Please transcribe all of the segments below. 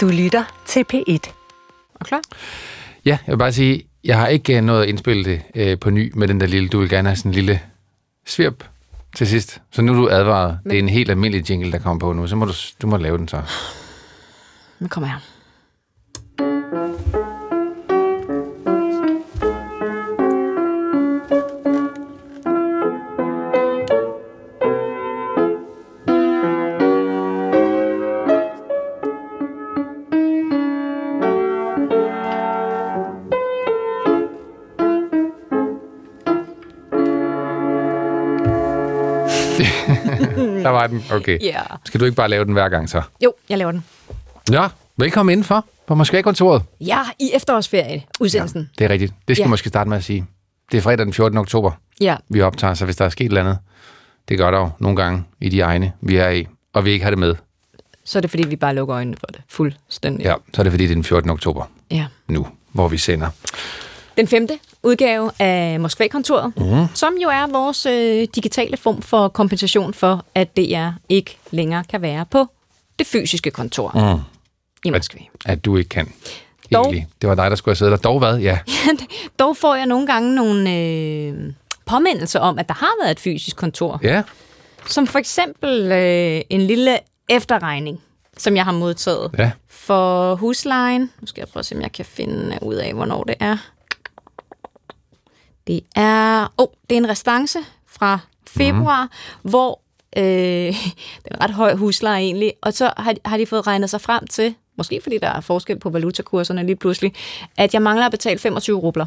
Du lytter til P1. Er klar? Ja, jeg vil bare sige, jeg har ikke øh, nået at indspille det øh, på ny med den der lille, du vil gerne have sådan en lille svirp til sidst. Så nu er du advaret. Men... Det er en helt almindelig jingle, der kommer på nu, så må du, du må lave den så. Men kom her. Var den. Okay. Ja. Skal du ikke bare lave den hver gang så? Jo, jeg laver den. Ja, velkommen indenfor på Moskva-kontoret. Ja, i efterårsferie, udsendelsen. Det er rigtigt. Det skal Ja. ja. måske starte med at sige. Det er fredag den 14. oktober, Ja. vi optager, så hvis der er sket et eller andet, det gør der jo nogle gange i de egne, vi er i, og vi ikke har det med, Så er det, fordi vi bare lukker øjnene for det. Fuldstændig. ja, så er det fordi, det er den 14. oktober ja. nu, hvor vi sender. Den femte udgave af Moskva-kontoret, mm. som jo er vores øh, digitale form for kompensation for, at DR ikke længere kan være på det fysiske kontor Mm. i Moskva. At du ikke kan. Dog. Egentlig. Det var dig, der skulle have siddet der. Dog hvad? Ja. Dog får jeg nogle gange nogle øh, påmindelser om, at der har været et fysisk kontor. Ja. Som for eksempel øh, en lille efterregning, som jeg har modtaget Ja. for huslejen. Nu skal jeg prøve at se, om jeg kan finde ud af, hvornår det er. Det er, oh, det er en restance fra februar, mm. hvor øh, det er en ret høj husleje egentlig, og så har, har de fået regnet sig frem til, måske fordi der er forskel på valutakurserne lige pludselig, at jeg mangler at betale 25 rubler.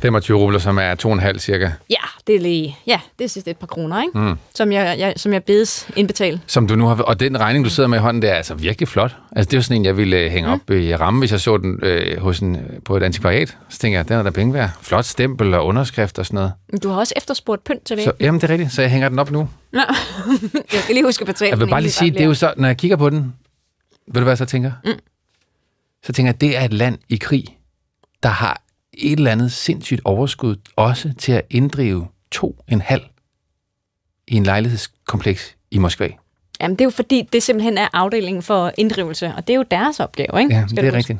25 rubler, som er 2,5 cirka. Ja, det er lige, ja, det er sidst et par kroner, ikke? Mm. Som, jeg, jeg, som jeg bedes indbetale. Som du nu har... Og den regning, du sidder med i hånden, det er altså virkelig flot. Altså, det er jo sådan en, jeg ville øh, hænge mm. op i ramme, hvis jeg så den øh, hos en, øh, på et antikvariat. Så tænker jeg, den er der penge værd. Flot stempel og underskrift og sådan noget. Du har også efterspurgt pynt til det. Så, jamen, det er rigtigt. Så jeg hænger den op nu. Nå. jeg skal lige huske at betale Jeg vil bare lige sige, det er jo så, når jeg kigger på den, ved du hvad jeg så tænker? Mm. Så tænker jeg, det er et land i krig, der har et eller andet sindssygt overskud, også til at inddrive to en halv i en lejlighedskompleks i Moskva. Jamen, det er jo fordi, det simpelthen er afdelingen for inddrivelse, og det er jo deres opgave, ikke? Ja, det er du huske?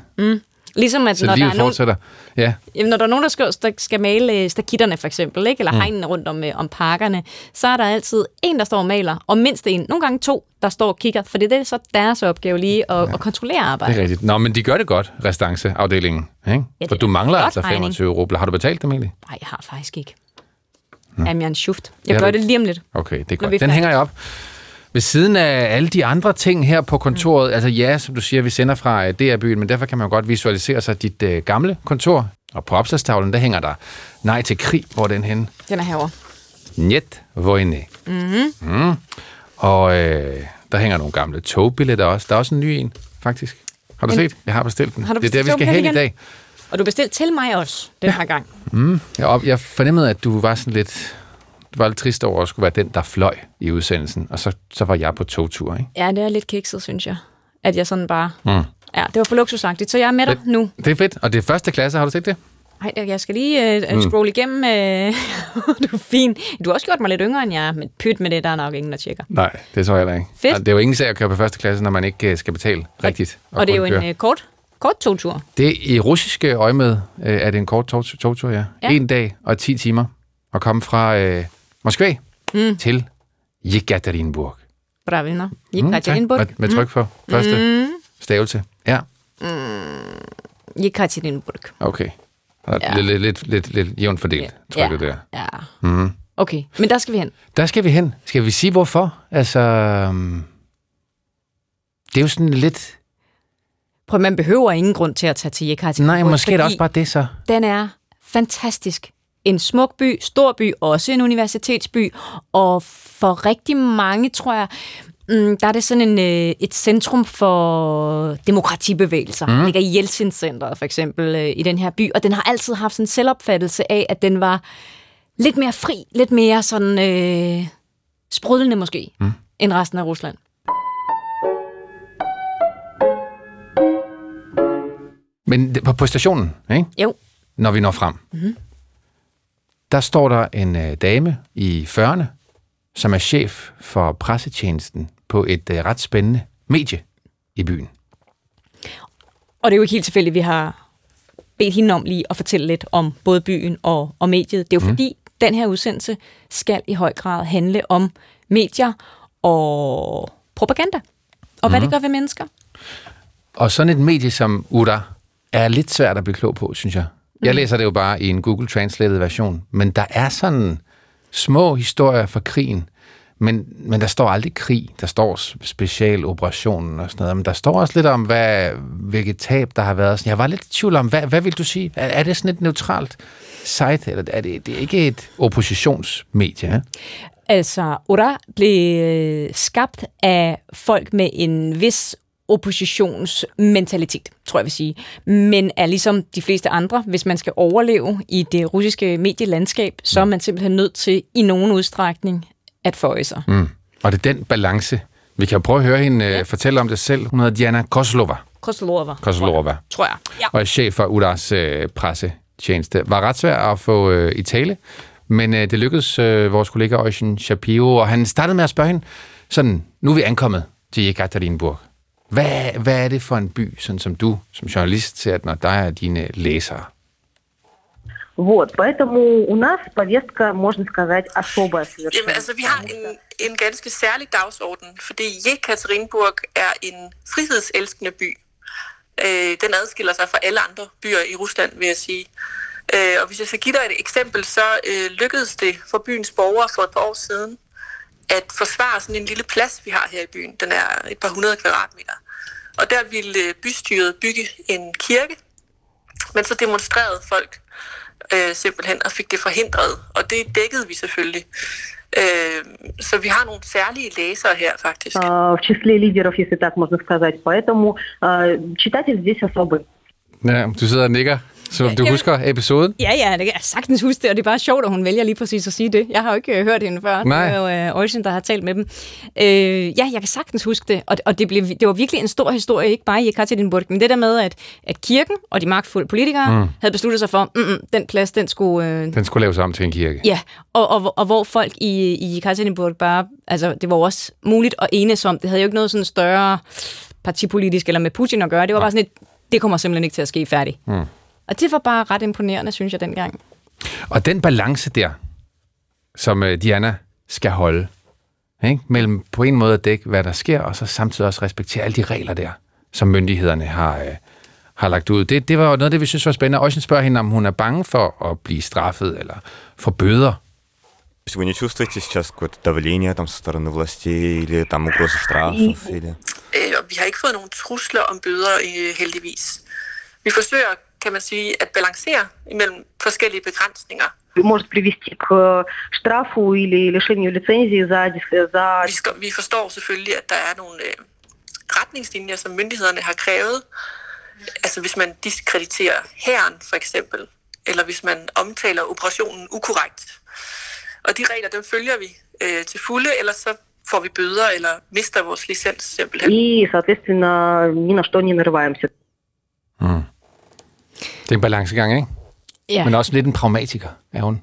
Ligesom at Så når der, er livet nogen, fortsætter. Ja, jamen, når der er nogen, der skal, der skal male øh, stakitterne for eksempel, ikke? eller Mm. hegnene rundt om, øh, om parkerne, så er der altid en, der står og maler, og mindst en, nogle gange to, der står og kigger, for det er så deres opgave lige at, ja. at kontrollere det arbejdet. er rigtigt. Nå, men de gør det godt, restanceafdelingen. Ikke? det For du mangler altså regning. 25 rubler. Har du betalt dem egentlig? Nej, jeg har faktisk ikke. Jamen, jeg er en schuft. Jeg Ja, gør det- det lige om lidt. Okay, det er godt. Den hænger jeg op. Ved siden af alle de andre ting her på kontoret, mm. altså ja, som du siger, vi sender fra uh, DR-byen, men derfor kan man godt visualisere sig dit uh, gamle kontor. Og på opslagstavlen, der hænger der nej til krig, hvor er den henne? Den er herovre. Njet vojne. Mm-hmm. Mm. Og øh, der hænger nogle gamle togbilletter også. Der er også en ny en, faktisk. Har du En- set? Jeg har bestilt den. Har du det er der, vi bestilt skal hen i dag. Og du bestilte til mig også den her gang. Jeg, op, jeg fornemmede, at du var sådan lidt... Var lidt trist over at skulle være den, der fløj i udsendelsen, og så, så var jeg på togtur, ikke? Ja, det er lidt kikset, synes jeg. At jeg sådan bare... Mm. Ja, det var for luksusagtigt, så jeg er med dig nu. Det er fedt, og det er første klasse, har du set det? Nej, jeg skal lige uh, scrolle igennem. Uh, du er fin. Du har også gjort mig lidt yngre end jeg, men pyt med det, der er nok ingen, der tjekker. Nej, det tror jeg heller ikke. Fedt. Og Det er jo ingen sag at køre på første klasse, når man ikke øh, skal betale rigtigt. Og det er jo kun en køre. uh, kort, kort togtur. Det i russiske øje med, øh, er det en kort tog, togtur, ja. Ja. ja. En dag og 10 timer at komme fra øh, Moskva mm. til Jekaterinburg. Pravильно. Mm, tak. Jekaterinburg. Med, med tryk på første Mm. stavelse. Ja, Jekaterinburg. okay. Og Ja. lidt, lidt, lidt, lidt, lidt jævnt fordelt, Ja. trykket der. Ja. Mm. Okay, men der skal vi hen. Der skal vi hen. Skal vi sige, hvorfor? Altså, øhm, det er jo sådan lidt... Prøv, man behøver ingen grund til at tage til Jekaterinburg. Nej, måske er det fordi også bare det så. Den er fantastisk. en smuk by, stor by, også en universitetsby, og for rigtig mange, tror jeg, mm, der er det sådan en, øh, et centrum for demokratibevægelser. Mm. Den ligger i Jeltsin-centret for eksempel øh, i den her by, og den har altid haft sådan en selvopfattelse af, at den var lidt mere fri, lidt mere sådan øh, sprudlende måske, mm. end resten af Rusland. Men på stationen, ikke? Jo. når vi når frem, mm-hmm. Der står der en øh, dame i 40'erne, som er chef for pressetjenesten på et øh, ret spændende medie i byen. Og det er jo ikke helt tilfældigt, at vi har bedt hende om lige at fortælle lidt om både byen og, og mediet. Det er jo mm. fordi, den her udsendelse skal i høj grad handle om medier og propaganda, og hvad mm. det gør ved mennesker. Og sådan et medie som Ura er lidt svært at blive klog på, synes jeg. Jeg læser det jo bare i en Google Translated version, men der er sådan små historier fra krigen, men, men der står aldrig krig. Der står specialoperationen og sådan noget. Men der står også lidt om, hvad, hvilket tab der har været. Jeg var lidt i tvivl om, hvad, hvad vil du sige? Er, er det sådan et neutralt site, eller er det, det er ikke et oppositionsmedie? Ja? Altså, Ura blev øh, skabt af folk med en vis oppositionsmentalitet, tror jeg vil sige. Men er ligesom de fleste andre, hvis man skal overleve i det russiske medielandskab, så er man simpelthen nødt til i nogen udstrækning at føje sig. Mm. Og det er den balance. Vi kan prøve at høre hende ja. fortælle om det selv. Hun hedder Diana Koslova. Koslova. Koslova. Tror jeg. Ja. Og er chef for Udas øh, pressetjeneste. Var ret svært at få øh, i tale, men øh, det lykkedes øh, vores kollega Ocean Shapiro, og han startede med at spørge hende, sådan, nu er vi ankommet til Ekaterinburg. Hvad, hvad er det for en by, sådan som du som journalist ser, når der er dine læsere? Вот, поэтому у нас повестка, можно сказать, особая совершенно. Jamen, altså, vi har en, en ganske særlig dagsorden, fordi Jekaterinburg er en frihedselskende by. Øh, den adskiller sig fra alle andre byer i Rusland, vil jeg sige. Øh, og hvis jeg skal give dig et eksempel, så øh, lykkedes det for byens borgere for et par år siden at forsvare sådan en lille plads, vi har her i byen. Den er et par hundrede kvadratmeter. Og der ville øh, bystyret bygge en kirke, men så demonstrerede folk øh, simpelthen og fik det forhindret, og det dækkede vi selvfølgelig. Øh, så vi har nogle særlige læsere her faktisk. В числе лидеров, если так можно сказать. Поэтому читатель здесь особый. Ja, du sidder og nikker. Så du ja, husker episoden? Ja, ja, det kan jeg sagtens huske det, og det er bare sjovt, at hun vælger lige præcis at sige det. Jeg har jo ikke øh, hørt hende før. Nej. Det er jo uh, Ocean, der har talt med dem. Uh, ja, jeg kan sagtens huske det, og, og det, blev, det var virkelig en stor historie, ikke bare i Ekaterinburg, men det der med, at, at kirken og de magtfulde politikere mm. havde besluttet sig for, mm, mm, den plads, den skulle... Uh, den skulle laves om til en kirke. Ja, og, og, og hvor folk i, i Ekaterinburg bare... Altså, det var også muligt at enes om. Det havde jo ikke noget sådan større partipolitisk eller med Putin at gøre. Det var bare sådan et, det kommer simpelthen ikke til at ske færdigt. Mm. Og det var bare ret imponerende, synes jeg, dengang. Og den balance der, som øh, Diana skal holde, ikke? mellem på en måde at dække, hvad der sker, og så samtidig også respektere alle de regler der, som myndighederne har, øh, har lagt ud. Det, det var noget af det, vi synes var spændende. Også spørger hende, om hun er bange for at blive straffet eller få bøder. Hvis Вы не чувствуете сейчас какое-то давление там, со стороны властей или там угрозы штрафов? Или... Vi har ikke fået nogen trusler om bøder, heldigvis. Vi forsøger kan man sige, at balancere imellem forskellige begrænsninger. Может привести к штрафу или лишению лицензии за... за... Vi, skal, vi forstår selvfølgelig, at der er nogle øh, retningslinjer, som myndighederne har krævet. Altså hvis man diskrediterer herren for eksempel, eller hvis man omtaler operationen ukorrekt. Og de regler, dem følger vi øh, til fulde, ellers så får vi bøder eller mister vores licens simpelthen. И, соответственно, ни на что не нарываемся. Mm. Det er en balancegang, ikke? Ja. Men også lidt en pragmatiker, er hun.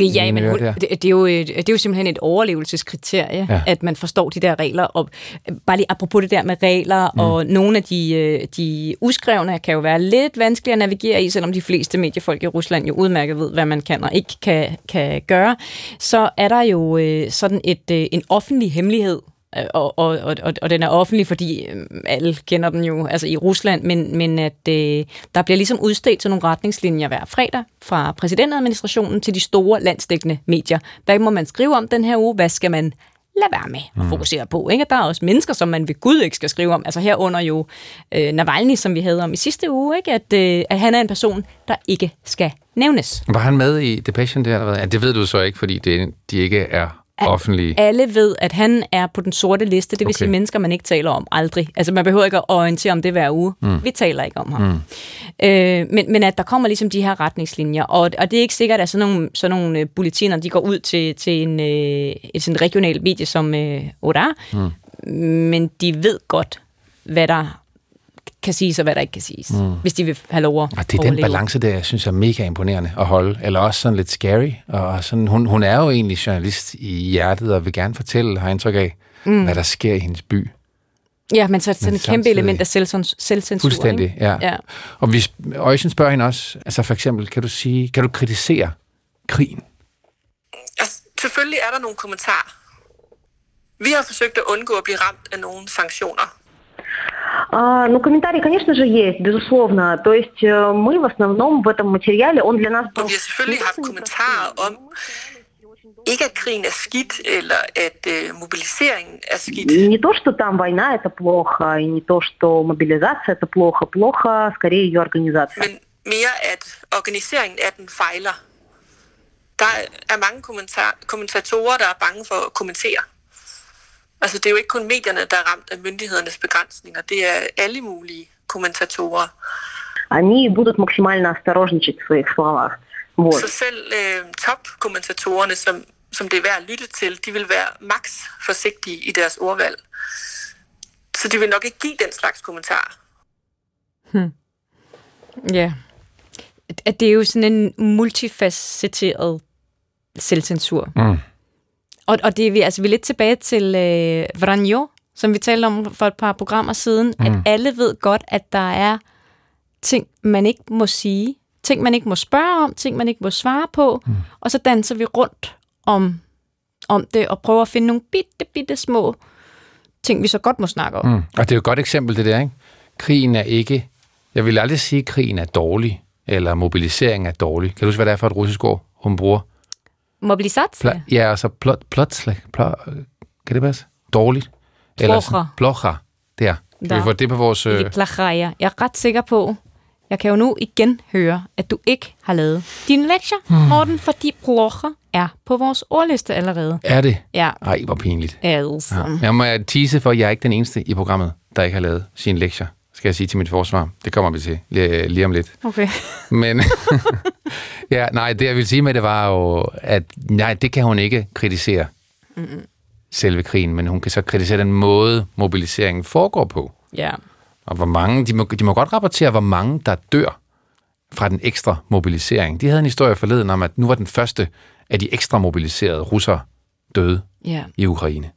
Ja, men hun, det, det, er jo, det er jo simpelthen et overlevelseskriterie, ja. at man forstår de der regler. Og bare lige apropos det der med regler, mm. og nogle af de, øh, de uskrevne kan jo være lidt vanskelige at navigere i, selvom de fleste mediefolk i Rusland jo udmærket ved, hvad man kan og ikke kan, kan gøre. Så er der jo øh, sådan et, øh, en offentlig hemmelighed, og, og, og, og den er offentlig, fordi øh, alle kender den jo altså i Rusland, men, men at øh, der bliver ligesom udstedt til nogle retningslinjer hver fredag fra præsidentadministrationen til de store landsdækkende medier. Hvad må man skrive om den her uge? Hvad skal man lade være med at mm. fokusere på. Ikke? Der er også mennesker, som man ved Gud ikke skal skrive om. Altså herunder jo øh, Navalny, som vi havde om i sidste uge, ikke? At, øh, at han er en person, der ikke skal nævnes. Var han med i Depression der? Eller hvad? Ja, det ved du så ikke, fordi det, de ikke er offentlige. Alle ved, at han er på den sorte liste, det vil okay. sige mennesker, man ikke taler om aldrig. Altså man behøver ikke at orientere om det hver uge. Mm. Vi taler ikke om ham. Mm. Øh, men, men at der kommer ligesom de her retningslinjer, og, og det er ikke sikkert, at sådan nogle, sådan nogle uh, bulletiner, de går ud til, til en, uh, et sådan regionalt medie som uh, Ora, mm. men de ved godt, hvad der kan siges, og hvad der ikke kan siges, mm. hvis de vil have lov at Og det er den balance der, jeg synes er mega imponerende at holde, eller også sådan lidt scary. Og sådan, hun, hun er jo egentlig journalist i hjertet, og vil gerne fortælle, har indtryk af, mm. hvad der sker i hendes by. Ja, men så er det sådan Men et kæmpe element af selvcens- selvcensur. Fuldstændig, ikke? ja. ja. Og hvis Øjsen spørger hende også, altså for eksempel, kan du sige, kan du kritisere krigen? Altså, selvfølgelig er der nogle kommentarer. Vi har forsøgt at undgå at blive ramt af nogle sanktioner. А, ну, комментарии, конечно же, есть, безусловно. То есть э, мы в основном в этом материале, он для нас был... Og vi har selvfølgelig haft kommentarer om, ikke at krigen er skidt, eller at øh, mobiliseringen er skidt. Не то, что там война это плохо, и не то, что мобилизация это плохо. Плохо скорее ее организация. Men mere at organiseringen af den fejler. Der er mange kommentar- kommentatorer, der er bange for at kommentere. Altså, det er jo ikke kun medierne, der er ramt af myndighedernes begrænsninger. Det er alle mulige kommentatorer. Они будут максимально осторожничать в своих словах. Вот. Så selv øh, topkommentatorerne, som, som det er værd at lytte til, de vil være maks forsigtige i deres ordvalg. Så de vil nok ikke give den slags kommentarer. Ja. At det er jo sådan en multifacetteret selvcensur. Mm. Og, og det er vi, altså, vi er lidt tilbage til øh, Vranjo, som vi talte om for et par programmer siden, mm. at alle ved godt, at der er ting, man ikke må sige, ting, man ikke må spørge om, ting, man ikke må svare på, mm. og så danser vi rundt om, om det og prøver at finde nogle bitte, bitte små ting, vi så godt må snakke om. Mm. Og det er jo et godt eksempel, det der, ikke? Krigen er ikke... Jeg vil aldrig sige, at krigen er dårlig, eller mobilisering er dårlig. Kan du huske, hvad det er for et russisk ord, hun bruger? Mobilisatsia. Pl- ja, altså plot, plot, plot, kan det passe? Dårligt? Plocher. Plocher. Der. Kan vi få det på vores... Øh. Jeg er ret sikker på, jeg kan jo nu igen høre, at du ikke har lavet dine lektier, hmm. Morten, fordi blocher er på vores ordliste allerede. er det? Ja, Ej, hvor pinligt. altså. Ja. Jeg må tease for, at jeg er ikke den eneste i programmet, der ikke har lavet sine lektier, skal jeg sige til mit forsvar. Det kommer vi til lige, lige om lidt. Okay. Men ja, nej, det jeg vil sige med det var jo, at nej, det kan hun ikke kritisere mm selve krigen, men hun kan så kritisere den måde, mobiliseringen foregår på. Ja. Og hvor mange, de må, de må godt rapportere, hvor mange der dør fra den ekstra mobilisering. De havde en historie forleden om, at nu var den første af de ekstra mobiliserede russere døde ja. i Ukraine.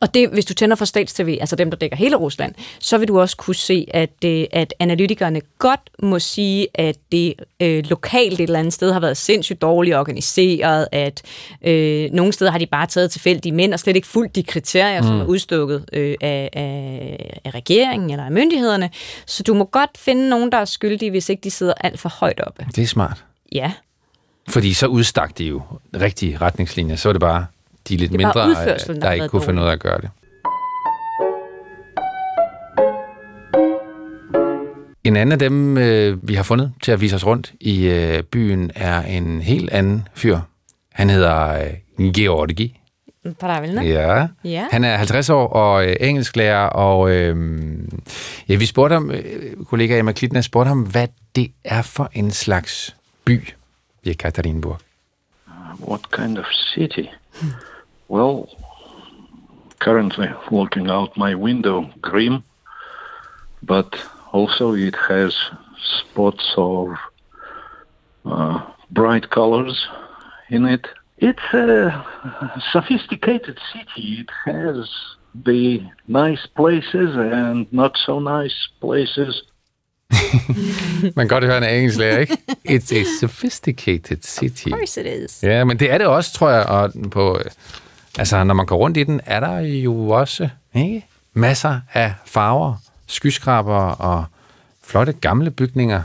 Og det, hvis du tænder for Stats-TV, altså dem, der dækker hele Rusland, så vil du også kunne se, at, øh, at analytikerne godt må sige, at det øh, lokalt et eller andet sted har været sindssygt dårligt organiseret, at øh, nogle steder har de bare taget tilfældige mænd og slet ikke fulgt de kriterier, mm. som er udstukket øh, af, af, af regeringen eller af myndighederne. Så du må godt finde nogen, der er skyldige, hvis ikke de sidder alt for højt oppe. Det er smart. Ja. Fordi så udstak de jo rigtige retningslinjer. Så er det bare de lidt det mindre, øh, der, der ikke kunne finde ud af at gøre det. En anden af dem, øh, vi har fundet til at vise os rundt i øh, byen, er en helt anden fyr. Han hedder øh, Georgi. Pravilna. Ja. ja. Han er 50 år og øh, engelsklærer, og øh, ja, vi spurgte ham, øh, kollega Emma Klitner spurgte ham, hvad det er for en slags by, i Katerinburg. What kind of city? Well, currently looking out my window, grim, but also it has spots of uh, bright colors in it. It's a sophisticated city. It has the nice places and not so nice places. Man kan godt høre, han er engelsklærer, ikke? It's a sophisticated city. Of course it is. Ja, men det er det også, tror jeg. Og på, øh, altså, når man går rundt i den, er der jo også ikke? masser af farver, skyskraber og flotte gamle bygninger.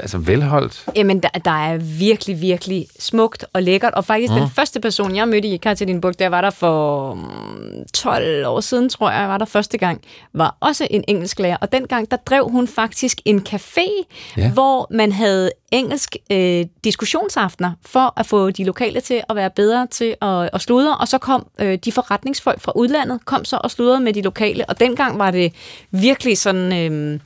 Altså velholdt. Jamen, der, der er virkelig, virkelig smukt og lækkert. Og faktisk mm. den første person, jeg mødte i Katerinburg, der var der for mm, 12 år siden, tror jeg, var der første gang, var også en engelsklærer. Og dengang, der drev hun faktisk en café, ja. hvor man havde engelsk øh, diskussionsaftener for at få de lokale til at være bedre til at, at sludre. Og så kom øh, de forretningsfolk fra udlandet, kom så og sludrede med de lokale. Og dengang var det virkelig sådan... Øh,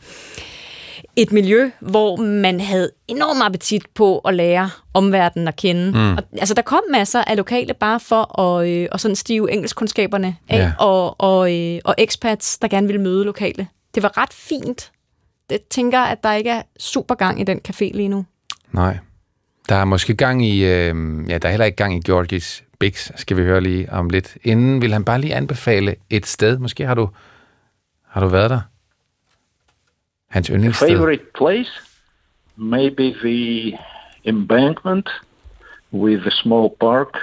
et miljø, hvor man havde enorm appetit på at lære omverdenen at kende. Mm. Og, altså, der kom masser af lokale bare for at, øh, at sådan stive engelskkundskaberne af, Ja. og, og, øh, og expats, der gerne ville møde lokale. Det var ret fint. Jeg tænker, at der ikke er super gang i den café lige nu. Nej. Der er måske gang i... Øh, ja, der er heller ikke gang i Georgis Bix, skal vi høre lige om lidt. Inden vil han bare lige anbefale et sted. Måske har du, Har du været der? Hans yndlingssted? Favorite place? Maybe the embankment with a small park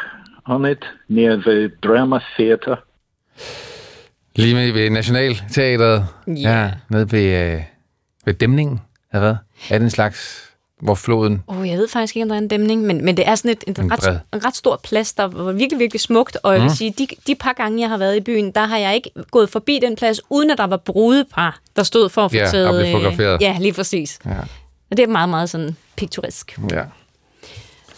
on it near the drama theater. Lige med ved Nationalteatret. Ja. ja nede ved, øh, ved dæmningen, har været. Er det en slags, hvor floden... Oh, jeg ved faktisk ikke, om der er en dæmning, men, men det er sådan et, en, En ret, bred. en ret stor plads, der var virkelig, virkelig smukt. Og jeg vil Mm. sige, de, de par gange, jeg har været i byen, der har jeg ikke gået forbi den plads, uden at der var brudepar, der stod for at få Ja, taget... blev øh, fotograferet. Ja, lige præcis. Ja. Og det er meget, meget sådan piktorisk. ja.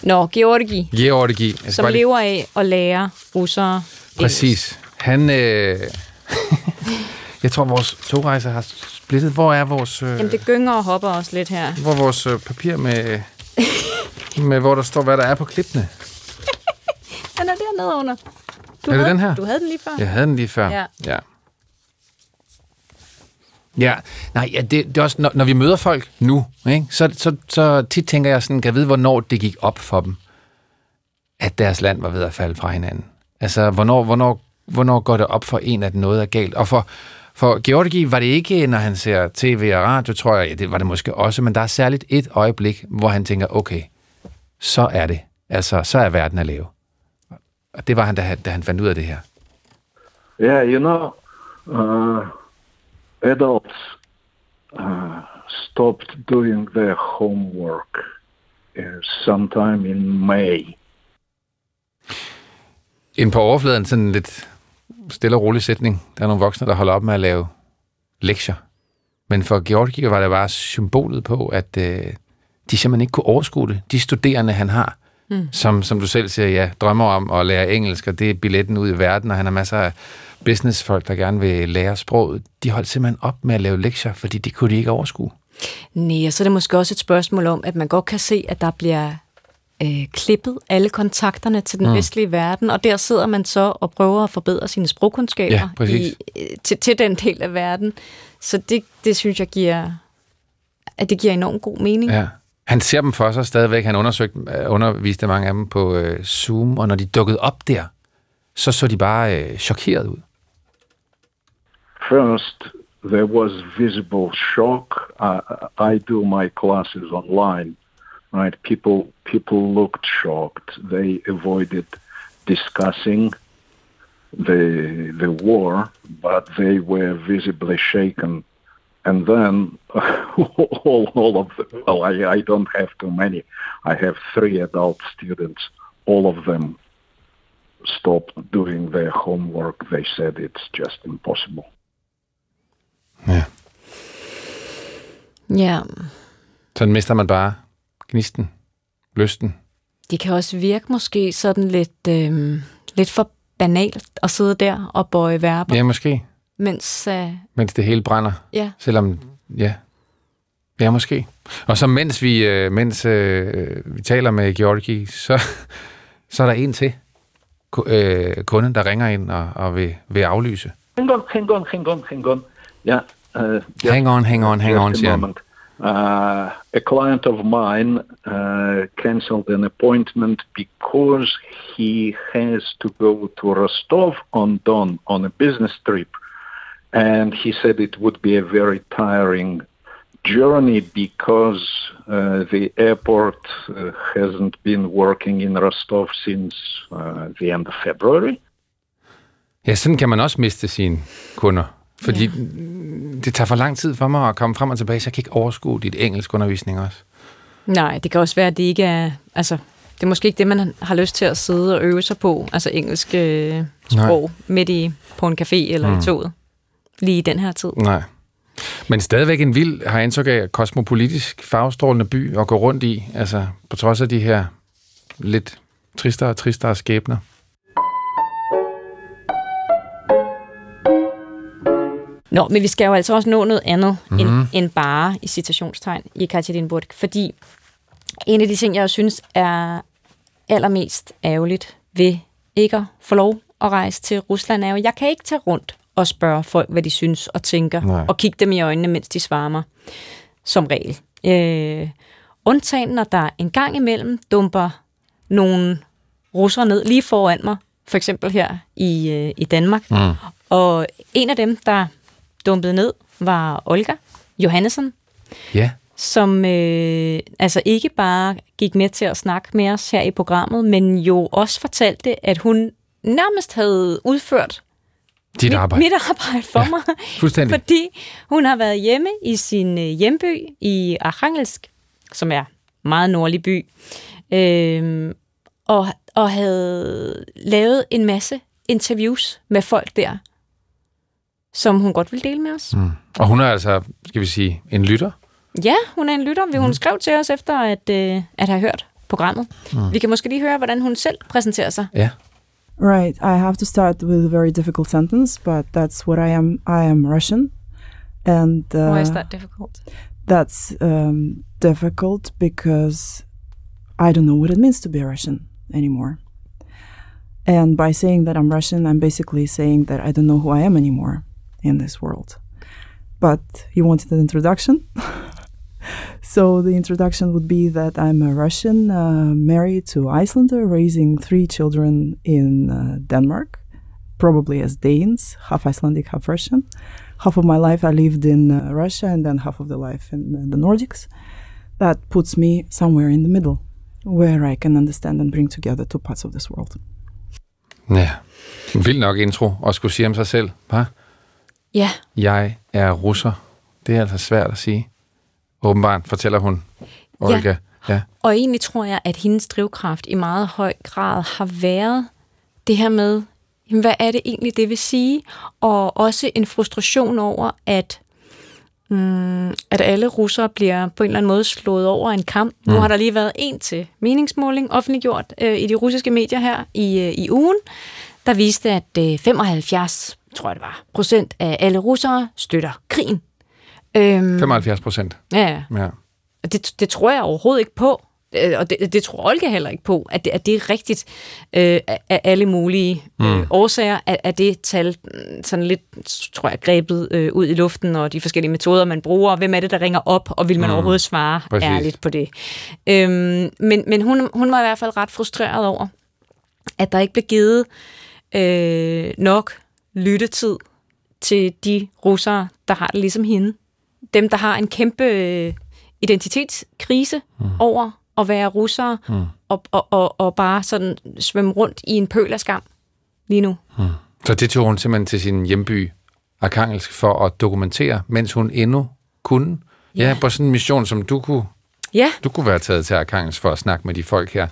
Nå, Georgi, Georgi. Som bare lever af at lære russere Præcis. Han... Øh... jeg tror, vores togrejser har splittet. Hvor er vores... Øh... Jamen, det gynger og hopper også lidt her. Hvor er vores øh, papir med... med hvor der står, hvad der er på klippene? Den er dernede under. Du Er det havde, den her? Du havde den lige før. Jeg havde den lige før. Ja. Ja. Ja, nej, ja, det, det er også, når, når vi møder folk nu, ikke, så, så, så tit tænker jeg sådan, kan jeg vide, hvornår det gik op for dem, at deres land var ved at falde fra hinanden. Altså, hvornår, hvornår, hvornår går det op for en, at noget er galt? Og for, for Georgi var det ikke, når han ser tv og radio, tror jeg, ja, det var det måske også, men der er særligt et øjeblik, hvor han tænker, okay, så er det. Altså, så er verden at lave. Og det var han, da han, da han fandt ud af det her. Yeah, you know, uh, adults uh, stopped doing their homework uh, sometime in May. En på overfladen sådan lidt stille og rolig sætning. Der er nogle voksne, der holder op med at lave lektier. Men for Georgi var det bare symbolet på, at øh, de simpelthen ikke kunne overskue det. De studerende, han har, mm. som, som du selv siger, ja, drømmer om at lære engelsk, og det er billetten ud i verden, og han har masser af businessfolk, der gerne vil lære sproget. De holdt simpelthen op med at lave lektier, fordi det kunne de ikke overskue. Nej, og så er det måske også et spørgsmål om, at man godt kan se, at der bliver øh, klippet alle kontakterne til den mm. vestlige verden, og der sidder man så og prøver at forbedre sine sprogkundskaber Ja, præcis. i, øh, til, til den del af verden. Så det, det synes jeg giver, at det giver enormt god mening. Ja. Han ser dem for sig stadigvæk. Han undersøgte, øh, underviste mange af dem på øh, Zoom, og når de dukkede op der, så så de bare øh, chokeret ud. First, there was visible shock. I, I do my classes online, right? People people looked shocked. They avoided discussing the the war, but they were visibly shaken. And then all, all of them, well, I, I don't have too many. I have three adult students. All of them stopped doing their homework. They said it's just impossible. Ja. Ja, Sådan mister man bare gnisten, lysten. det kan også virke måske sådan lidt, øh, lidt for banalt at sidde der og bøje verber, Ja, måske. mens... Øh, Mens det hele brænder. ja, Selvom, ja. Ja, måske. Og så mens vi, øh, mens, øh, vi taler med Georgi, så, så er der en til øh, kunde, der ringer ind og, og vil, vil aflyse. Hang on, hang on, hang on, hang on. Uh, just- Hang on, hang on, hang on, siger han. moment. Uh, a client of mine uh, cancelled an appointment because he has to go to Rostov on Don on a business trip, and he said it would be a very tiring journey because uh, the airport uh, hasn't been working in Rostov since uh, the end of February. Ja, sådan man også miste sine kunder. Fordi ja. det tager for lang tid for mig at komme frem og tilbage, så jeg kan ikke overskue dit engelsk undervisning også. nej, det kan også være, at det ikke er... Altså, det er måske ikke det, man har lyst til at sidde og øve sig på, altså engelsk øh, sprog, midt i på en café eller mm. i toget, lige i den her tid. Nej. Men stadigvæk en vild, har jeg indtryk af, kosmopolitisk farvestrålende by at gå rundt i, altså på trods af de her lidt tristere og tristere skæbner. Nå, men vi skal jo altså også nå noget andet mm. end, end bare i citationstegn i Ekaterinburg, fordi en af de ting, jeg synes er allermest ærgerligt ved ikke at få lov at rejse til Rusland, er jo, jeg kan ikke tage rundt og spørge folk, hvad de synes og tænker, Nej. og kigge dem i øjnene, mens de svarer mig, som regel. Øh, undtagen, når der en gang imellem dumper nogle russere ned lige foran mig, for eksempel her i, øh, i Danmark. Mm. Og en af dem, der dumpede ned, var Olga Johannesson, Ja. som øh, altså ikke bare gik med til at snakke med os her i programmet, men jo også fortalte, at hun nærmest havde udført Dit mit, arbejde. mit arbejde for Ja, ja, mig. fuldstændig. Fordi hun har været hjemme i sin øh, hjemby i Arkhangelsk, som er en meget nordlig by, øh, og, og havde lavet en masse interviews med folk der, som hun godt vil dele med os. Mm. Og hun er altså, skal vi sige, en lytter. Ja, hun er en lytter. Mhm. Hun skrev til os efter at, øh, at have hørt programmet. Mm. Vi kan måske lige høre, hvordan hun selv præsenterer sig. Ja. Right. I have to start with a very difficult sentence, but that's what I am. I am Russian, and uh, Why is that difficult? that's um, difficult because I don't know what it means to be Russian anymore. And by saying that I'm Russian, I'm basically saying that I don't know who I am anymore in this world. But you wanted an introduction? so the introduction would be that I'm a Russian uh, married to Icelander, raising three children in uh, Denmark, probably as Danes, half Icelandic, half Russian. Half of my life I lived in uh, Russia, and then half of the life in uh, the Nordics. That puts me somewhere in the middle, where I can understand and bring together two parts of this world. En vild nok intro at skulle sige om sig selv. Hva? Ja, Jeg er russer. Det er altså svært at sige. Åbenbart, fortæller hun, Olga. Ja. ja. og egentlig tror jeg, at hendes drivkraft i meget høj grad har været det her med, jamen, hvad er det egentlig, det vil sige? Og også en frustration over, at mm, at alle russere bliver på en eller anden måde slået over en kamp. Mm. Nu har der lige været en til meningsmåling offentliggjort øh, i de russiske medier her i, øh, i ugen, der viste, at øh, 75, tror jeg det var, procent af alle russere støtter krigen. Øhm, 75 procent. ja, Ja. og det, det tror jeg overhovedet ikke på. Øh, Og det, det tror Olga heller ikke på, at det, at det er rigtigt øh, af alle mulige øh, Mm. årsager, at, at det tal mm, sådan lidt, tror jeg, grebet øh, ud i luften, og de forskellige metoder, man bruger, og hvem er det, der ringer op, og vil man mm. overhovedet svare Præcis. ærligt på det. Øhm, men men hun, hun var i hvert fald ret frustreret over, at der ikke blev givet øh, nok lyttetid til de russere, der har det ligesom hende. Dem, der har en kæmpe øh, identitetskrise mm. over at være russere, Mm. og, og, og, og bare sådan svømme rundt i en pøl af skam lige nu. Så det tog hun simpelthen til sin hjemby, Arkhangelsk, for at dokumentere, mens hun endnu kunne. Ja, ja på sådan en mission, som du kunne, Ja, du kunne være taget til Arkhangelsk for at snakke med de folk her.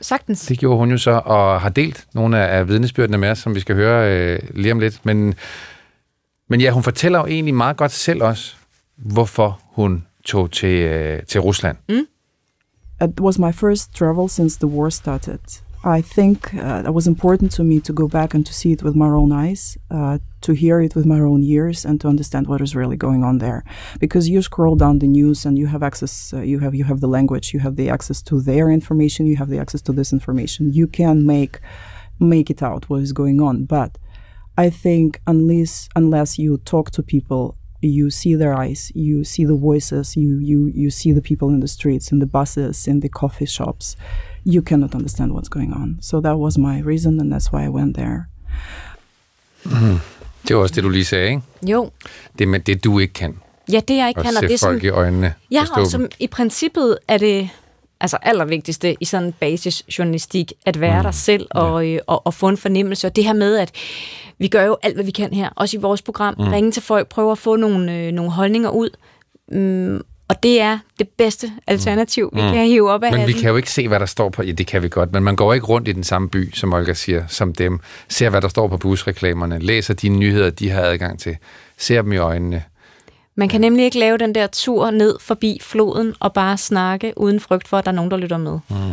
Sagtens. Det gjorde hun jo så, og har delt nogle af, vidnesbyrdene med os, som vi skal høre øh, lige om lidt. Men, men ja, hun fortæller jo egentlig meget godt selv også, hvorfor hun tog til, øh, til Rusland. It was my first travel since the war started. I think uh, it was important to me to go back and to see it with my own eyes, uh, to hear it with my own ears, and to understand what is really going on there. Because you scroll down the news and you have access, uh, you have you have the language, you have the access to their information, you have the access to this information. You can make make it out what is going on. But I think unless unless you talk to people, you see their eyes, you see the voices, you you you see the people in the streets, in the buses, in the coffee shops, you cannot understand what's going on. So that was my reason, and that's why I went there. Det var også det, du lige sagde, ikke? Jo, Det med det, du ikke kan. ja, det jeg ikke At kan, og se det er folk sådan, i øjnene. Ja, og som i princippet er det altså allervigtigste i sådan en basisjournalistik, at være mm. der selv og, øh, og, og få en fornemmelse. Og det her med, at vi gør jo alt, hvad vi kan her, også i vores program. Mm. Ringe til folk, prøve at få nogle, øh, nogle holdninger ud. Mm, og det er det bedste alternativ, vi Mm. kan hive op af Men vi kan jo ikke se, hvad der står på... Ja, det kan vi godt, men man går ikke rundt i den samme by, som Olga siger, som dem. Ser, hvad der står på busreklamerne. Læser de nyheder, de har adgang til. Ser dem i øjnene. Man kan nemlig ikke lave den der tur ned forbi floden og bare snakke uden frygt for, at der er nogen, der lytter med. Mm. Nå,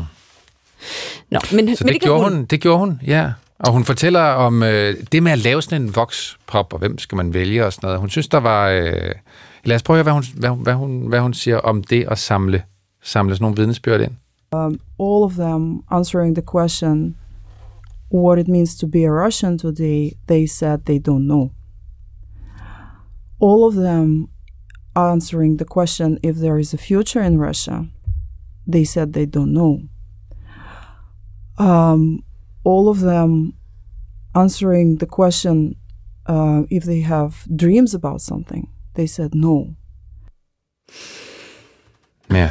men, Så men det, kan gjorde hun. Det gjorde hun, ja. Og hun fortæller om øh, det med at lave sådan en voxpop, og hvem skal man vælge og sådan noget. Hun synes, der var... Øh, lad os prøve at høre, hvad hun, hvad, hun- hvad, hun, hvad hun siger om det at samle, samle sådan nogle vidnesbyrd ind. Um, all of them answering the question, what it means to be a Russian today, they said they don't know. All of them answering the question if there is a future in Russia, they said they don't know. Um, all of them answering the question uh, if they have dreams about something. They said no. Ja.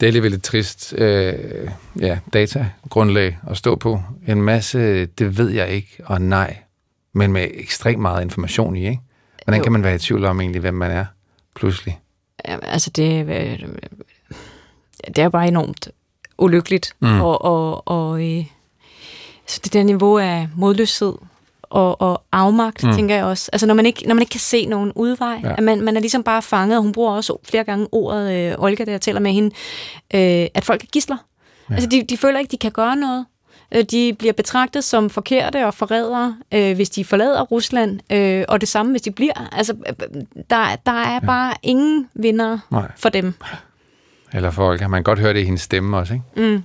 Det er alligevel et trist øh, ja, datagrundlag at stå på. En masse, det ved jeg ikke, og nej, men med ekstremt meget information i, ikke? Hvordan Jo. kan man være i tvivl om egentlig, hvem man er, pludselig? Ja, altså det, øh, det er bare enormt ulykkeligt. Mm. Og, og, og øh, så det der niveau af modløshed og, og afmagt, Mm. tænker jeg også. Altså når man ikke, når man ikke kan se nogen udvej. Ja. At man, man er ligesom bare fanget, og hun bruger også flere gange ordet, øh, Olga, der jeg taler med hende, øh, at folk er gisler. Ja. Altså de, de føler ikke, de kan gøre noget. Øh, De bliver betragtet som forkerte og forrædere, øh, hvis de forlader Rusland, øh, og det samme, hvis de bliver. Altså, øh, der, der er ja. bare ingen vinder Nej. for dem. Eller for Olga. Man kan godt høre det i hendes stemme også, ikke? Mm.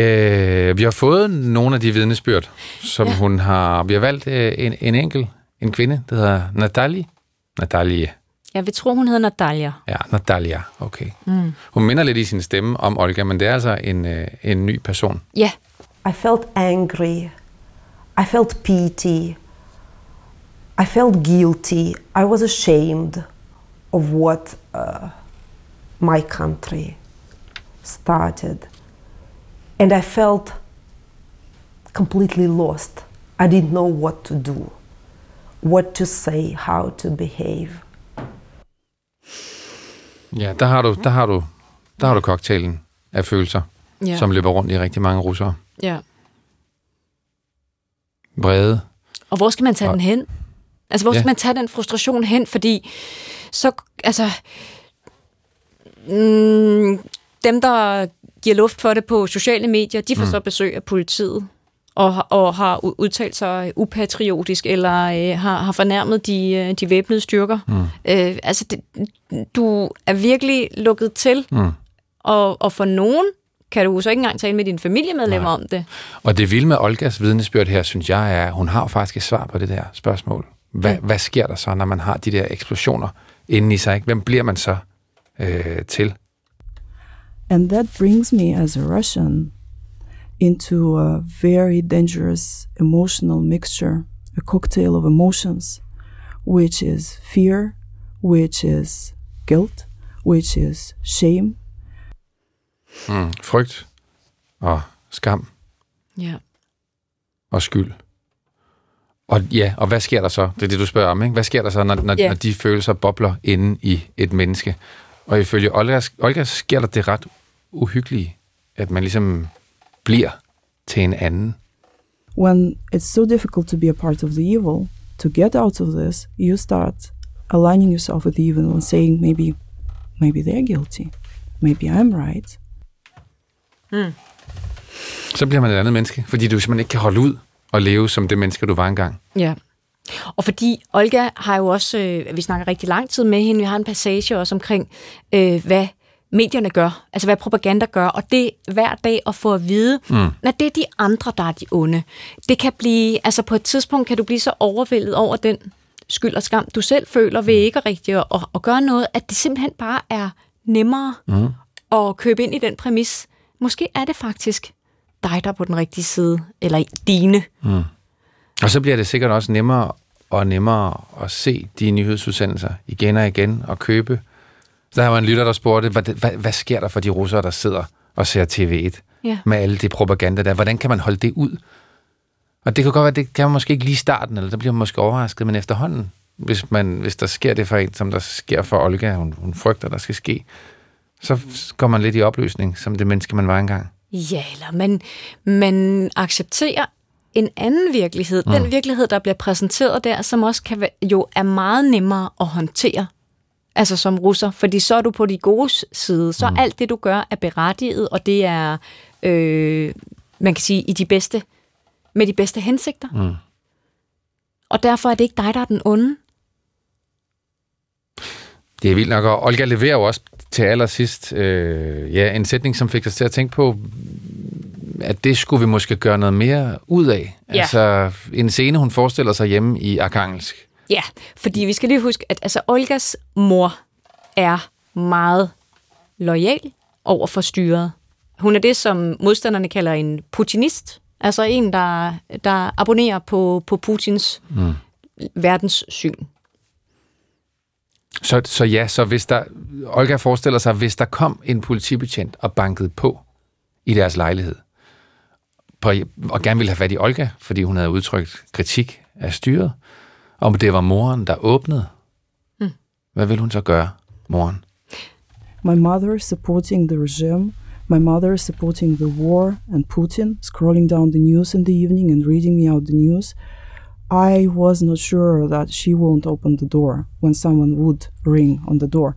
Øh, vi har fået nogle af de vidnesbyrd, som ja. Hun har... Vi har valgt øh, en, en enkelt, en kvinde, der hedder Natalie. Natalie. Jeg vil tro, hun hedder Natalia. Ja, Natalia. Okay. Mm. Hun minder lidt i sin stemme om Olga, men det er altså en, øh, en ny person. Ja, I felt angry. I felt pity. I felt guilty. I was ashamed of what uh, my country started. And I felt completely lost. I didn't know what to do, what to say, how to behave. Ja, der har du, der har du, der har du cocktailen af følelser, ja, som løber rundt i rigtig mange russere. ja. Vrede. Og hvor skal man tage Og- den hen? Altså, hvor Ja. skal man tage den frustration hen? Fordi så, altså... Mm, dem, der giver luft for det på sociale medier, de får mm. så besøg af politiet og, og har udtalt sig upatriotisk, eller øh, har, har fornærmet de, øh, de væbnede styrker. Mm. Øh, altså, det, du er virkelig lukket til, Mm. og, og for nogen kan du så ikke engang tale med dine familiemedlemmer Nej. om det. Og det vilde med Olgas vidnesbyrd her, synes jeg, er, at hun har faktisk et svar på det der spørgsmål. Hvad, hvad sker der så, når man har de der eksplosioner inde i sig? Ikke? Hvem bliver man så øh, til? And that brings me as a Russian into a very dangerous emotional mixture, a cocktail of emotions, which is fear, which is guilt, which is shame, Mm. Frygt og skam Ja. og skyld. Og ja, og hvad sker der så? Det er det, du spørger om, ikke? Hvad sker der så, når, når, Ja. når de følelser bobler inde i et menneske? Og ifølge Olga, Olga sker der det ret uhyggelige, at man ligesom bliver til en anden. when it's so difficult to be a part of the evil, to get out of this, you start aligning yourself with the evil and saying maybe maybe they're guilty. Maybe I'm right. Så bliver man et andet menneske, fordi du simpelthen ikke kan holde ud og leve som det menneske, du var engang. Ja. Og fordi Olga har jo også, øh, vi snakker rigtig lang tid med hende, vi har en passage også omkring, øh, hvad medierne gør, altså hvad propaganda gør, og det hver dag at få at vide, mm. at det er de andre, der er de onde. Det kan blive, altså på et tidspunkt kan du blive så overvældet over den skyld og skam, du selv føler ved ikke rigtig at, at, gøre noget, at det simpelthen bare er nemmere mm. at købe ind i den præmis. Måske er det faktisk dig, der er på den rigtige side, eller dine. Og så bliver det sikkert også nemmere og nemmere at se de nyhedsudsendelser igen og igen og købe. Så der var en lytter, der spurgte, hvad, hvad, hvad sker der for de russere, der sidder og ser TV1 Ja. med alle de propaganda der? Hvordan kan man holde det ud? Og det kan godt være, det kan man måske ikke lige i starten, eller der bliver man måske overrasket, men efterhånden, hvis, man, hvis der sker det for en, som der sker for Olga, hun, hun frygter, der skal ske, så går man lidt i opløsning, som det menneske, man var engang. Ja, eller man, man accepterer en anden virkelighed. Mm. Den virkelighed, der bliver præsenteret der, som også kan jo er meget nemmere at håndtere. Altså som russer, fordi så er du på de gode side. Så mm. alt det, du gør, er berettiget, og det er, øh, man kan sige, i de bedste, med de bedste hensigter. Mm. Og derfor er det ikke dig, der er den onde. Det er vildt nok, og Olga leverer jo også til allersidst øh, ja, en sætning, som fik os til at tænke på, at det skulle vi måske gøre noget mere ud af. Ja. Altså en scene, hun forestiller sig hjemme i Arkangelsk. Ja, fordi vi skal lige huske, at altså, Olgas mor er meget lojal over for styret. Hun er det, som modstanderne kalder en putinist, Altså en, der, der abonnerer på, på Putins mm. verdenssyn. Så, så ja, så hvis der, Olga forestiller sig, hvis der kom en politibetjent og bankede på i deres lejlighed, på, og gerne ville have fat i Olga, fordi hun havde udtrykt kritik af styret, om det var moren, der åbnede, mm. hvad vil hun så gøre, moren? My mother supporting the regime, my mother supporting the war and Putin, scrolling down the news in the evening and reading me out the news. I was not sure that she won't open the door when someone would ring on the door.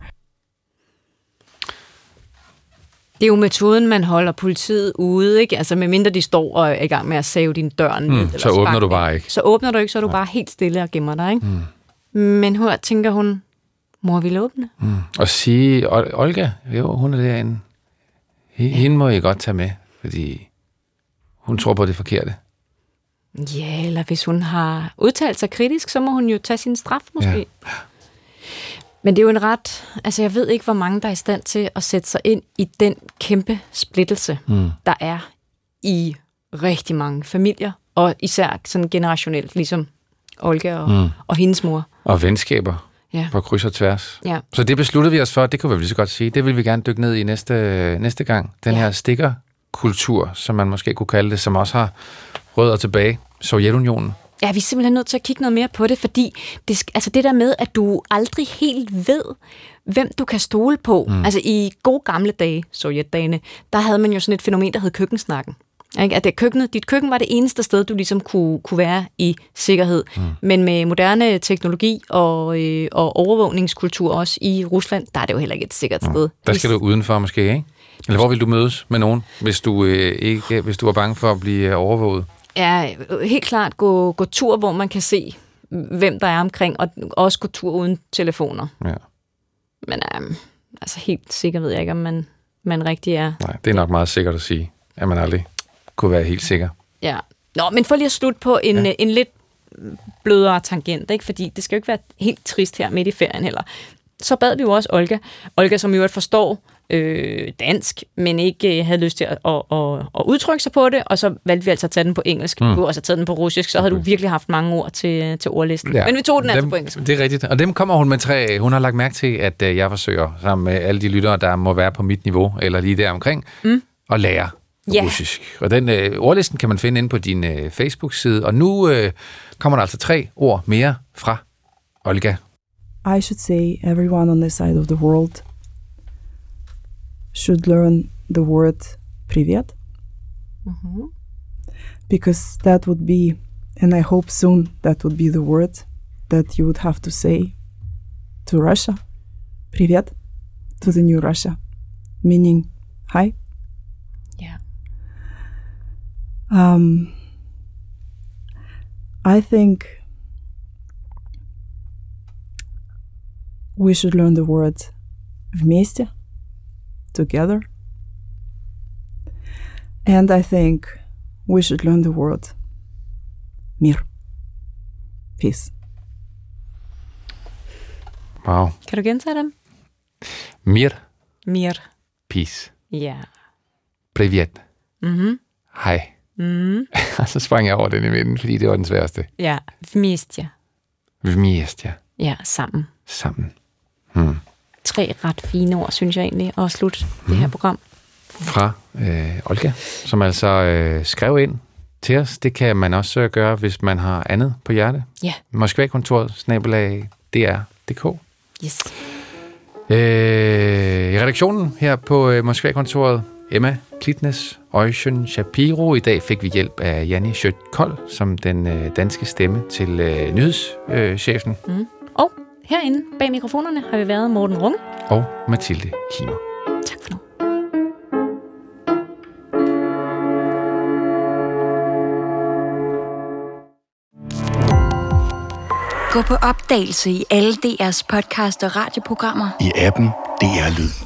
Det er jo metoden, man holder politiet ude, ikke? Altså medmindre de står og er i gang med at save din dør ned. Mm, eller så åbner du bare ikke. Så åbner du ikke, så er du bare helt stille og gemmer dig, ikke? Mm. Men her tænker hun, mor vil åbne. Mm. Og sige, Ol- Olga, jo, hun er derinde. Hende må I godt tage med, fordi hun tror på det forkerte. Ja, eller hvis hun har udtalt sig kritisk, så må hun jo tage sin straf måske. Ja. Men det er jo en ret... Altså, jeg ved ikke, hvor mange, der er i stand til at sætte sig ind i den kæmpe splittelse, mm. der er i rigtig mange familier, og især sådan generationelt, ligesom Olga og, mm. og hendes mor. Og venskaber Ja. på kryds og tværs. Ja. Så det besluttede vi os for, det kunne vi lige så godt sige, det vil vi gerne dykke ned i næste, næste gang. Den Ja. her stikkerkultur, som man måske kunne kalde det, som også har rødder tilbage. Sovjetunionen. Ja, vi er simpelthen nødt til at kigge noget mere på det, fordi det, altså det der med, at du aldrig helt ved, hvem du kan stole på. Mm. Altså i gode gamle dage, sovjetdagene, der havde man jo sådan et fænomen, der hed køkkensnakken. Ikke? At det køkkenet, dit køkken var det eneste sted, du ligesom kunne, kunne være i sikkerhed. Mm. Men med moderne teknologi og, øh, og overvågningskultur også i Rusland, der er det jo heller ikke et sikkert sted. Der skal du udenfor måske, ikke? Eller hvor vil du mødes med nogen, hvis du, øh, ikke, hvis du er bange for at blive øh, overvåget? Ja, helt klart gå, gå tur, hvor man kan se, hvem der er omkring, og også gå tur uden telefoner. Ja. Men øhm, altså helt sikker ved jeg ikke, om man, man rigtig er. Nej, det er nok meget sikkert at sige, at man aldrig kunne være helt sikker. Ja. Nå, men for lige at slutte på en, ja. en lidt blødere tangent, ikke? fordi det skal jo ikke være helt trist her midt i ferien heller. Så bad vi jo også Olga, Olga som jo forstår øh, dansk, men ikke øh, havde lyst til at, at, at, at udtrykke sig på det, og så valgte vi altså at tage den på engelsk. Mm. Du har også taget den på russisk, så havde du virkelig haft mange ord til, til ordlisten. Ja. Men vi tog den altså dem, på engelsk. Det er rigtigt. Og dem kommer hun med tre. Hun har lagt mærke til, at øh, jeg forsøger, sammen med alle de lyttere, der må være på mit niveau, eller lige der omkring, mm. at lære Ja. russisk. Og den øh, ordlisten kan man finde inde på din øh, Facebook-side. Og nu øh, kommer der altså tre ord mere fra Olga. I should say everyone on this side of the world should learn the word привет because that would be, and I hope soon that would be the word that you would have to say to Russia. Привет to the new Russia, meaning hi. Ja. Um, I think we should learn the word вместе, together. And I think we should learn the word mir, peace. Wow. Kan du? Mir. Mir. Peace. Yeah. Privet. Mhm. Hi. Mm. så sprang jeg over den i midten, fordi det var den sværeste. Ja, vmestja. Vmestja. Ja, sammen. Sammen. Hmm. Tre ret fine ord, synes jeg egentlig, at slutte mm. det her program. fra øh, Olga, som altså øh, skrev ind til os. Det kan man også øh, gøre, hvis man har andet på hjerte. Ja. Moskva-kontoret, snabelag, dr.dk. Yes. Øh, I redaktionen her på øh, Moskva-kontoret, Emma Klitnes, Øjsjen Shapiro. I dag fik vi hjælp af Janni Schødt Kold, som den øh, danske stemme til øh, nyhedschefen, Mm. Herinde bag mikrofonerne har vi været Morten Runge. og Mathilde Kiemer. Tak for nu. Gå på opdagelse i alle DR's podcast og radioprogrammer. I appen DR Lyd.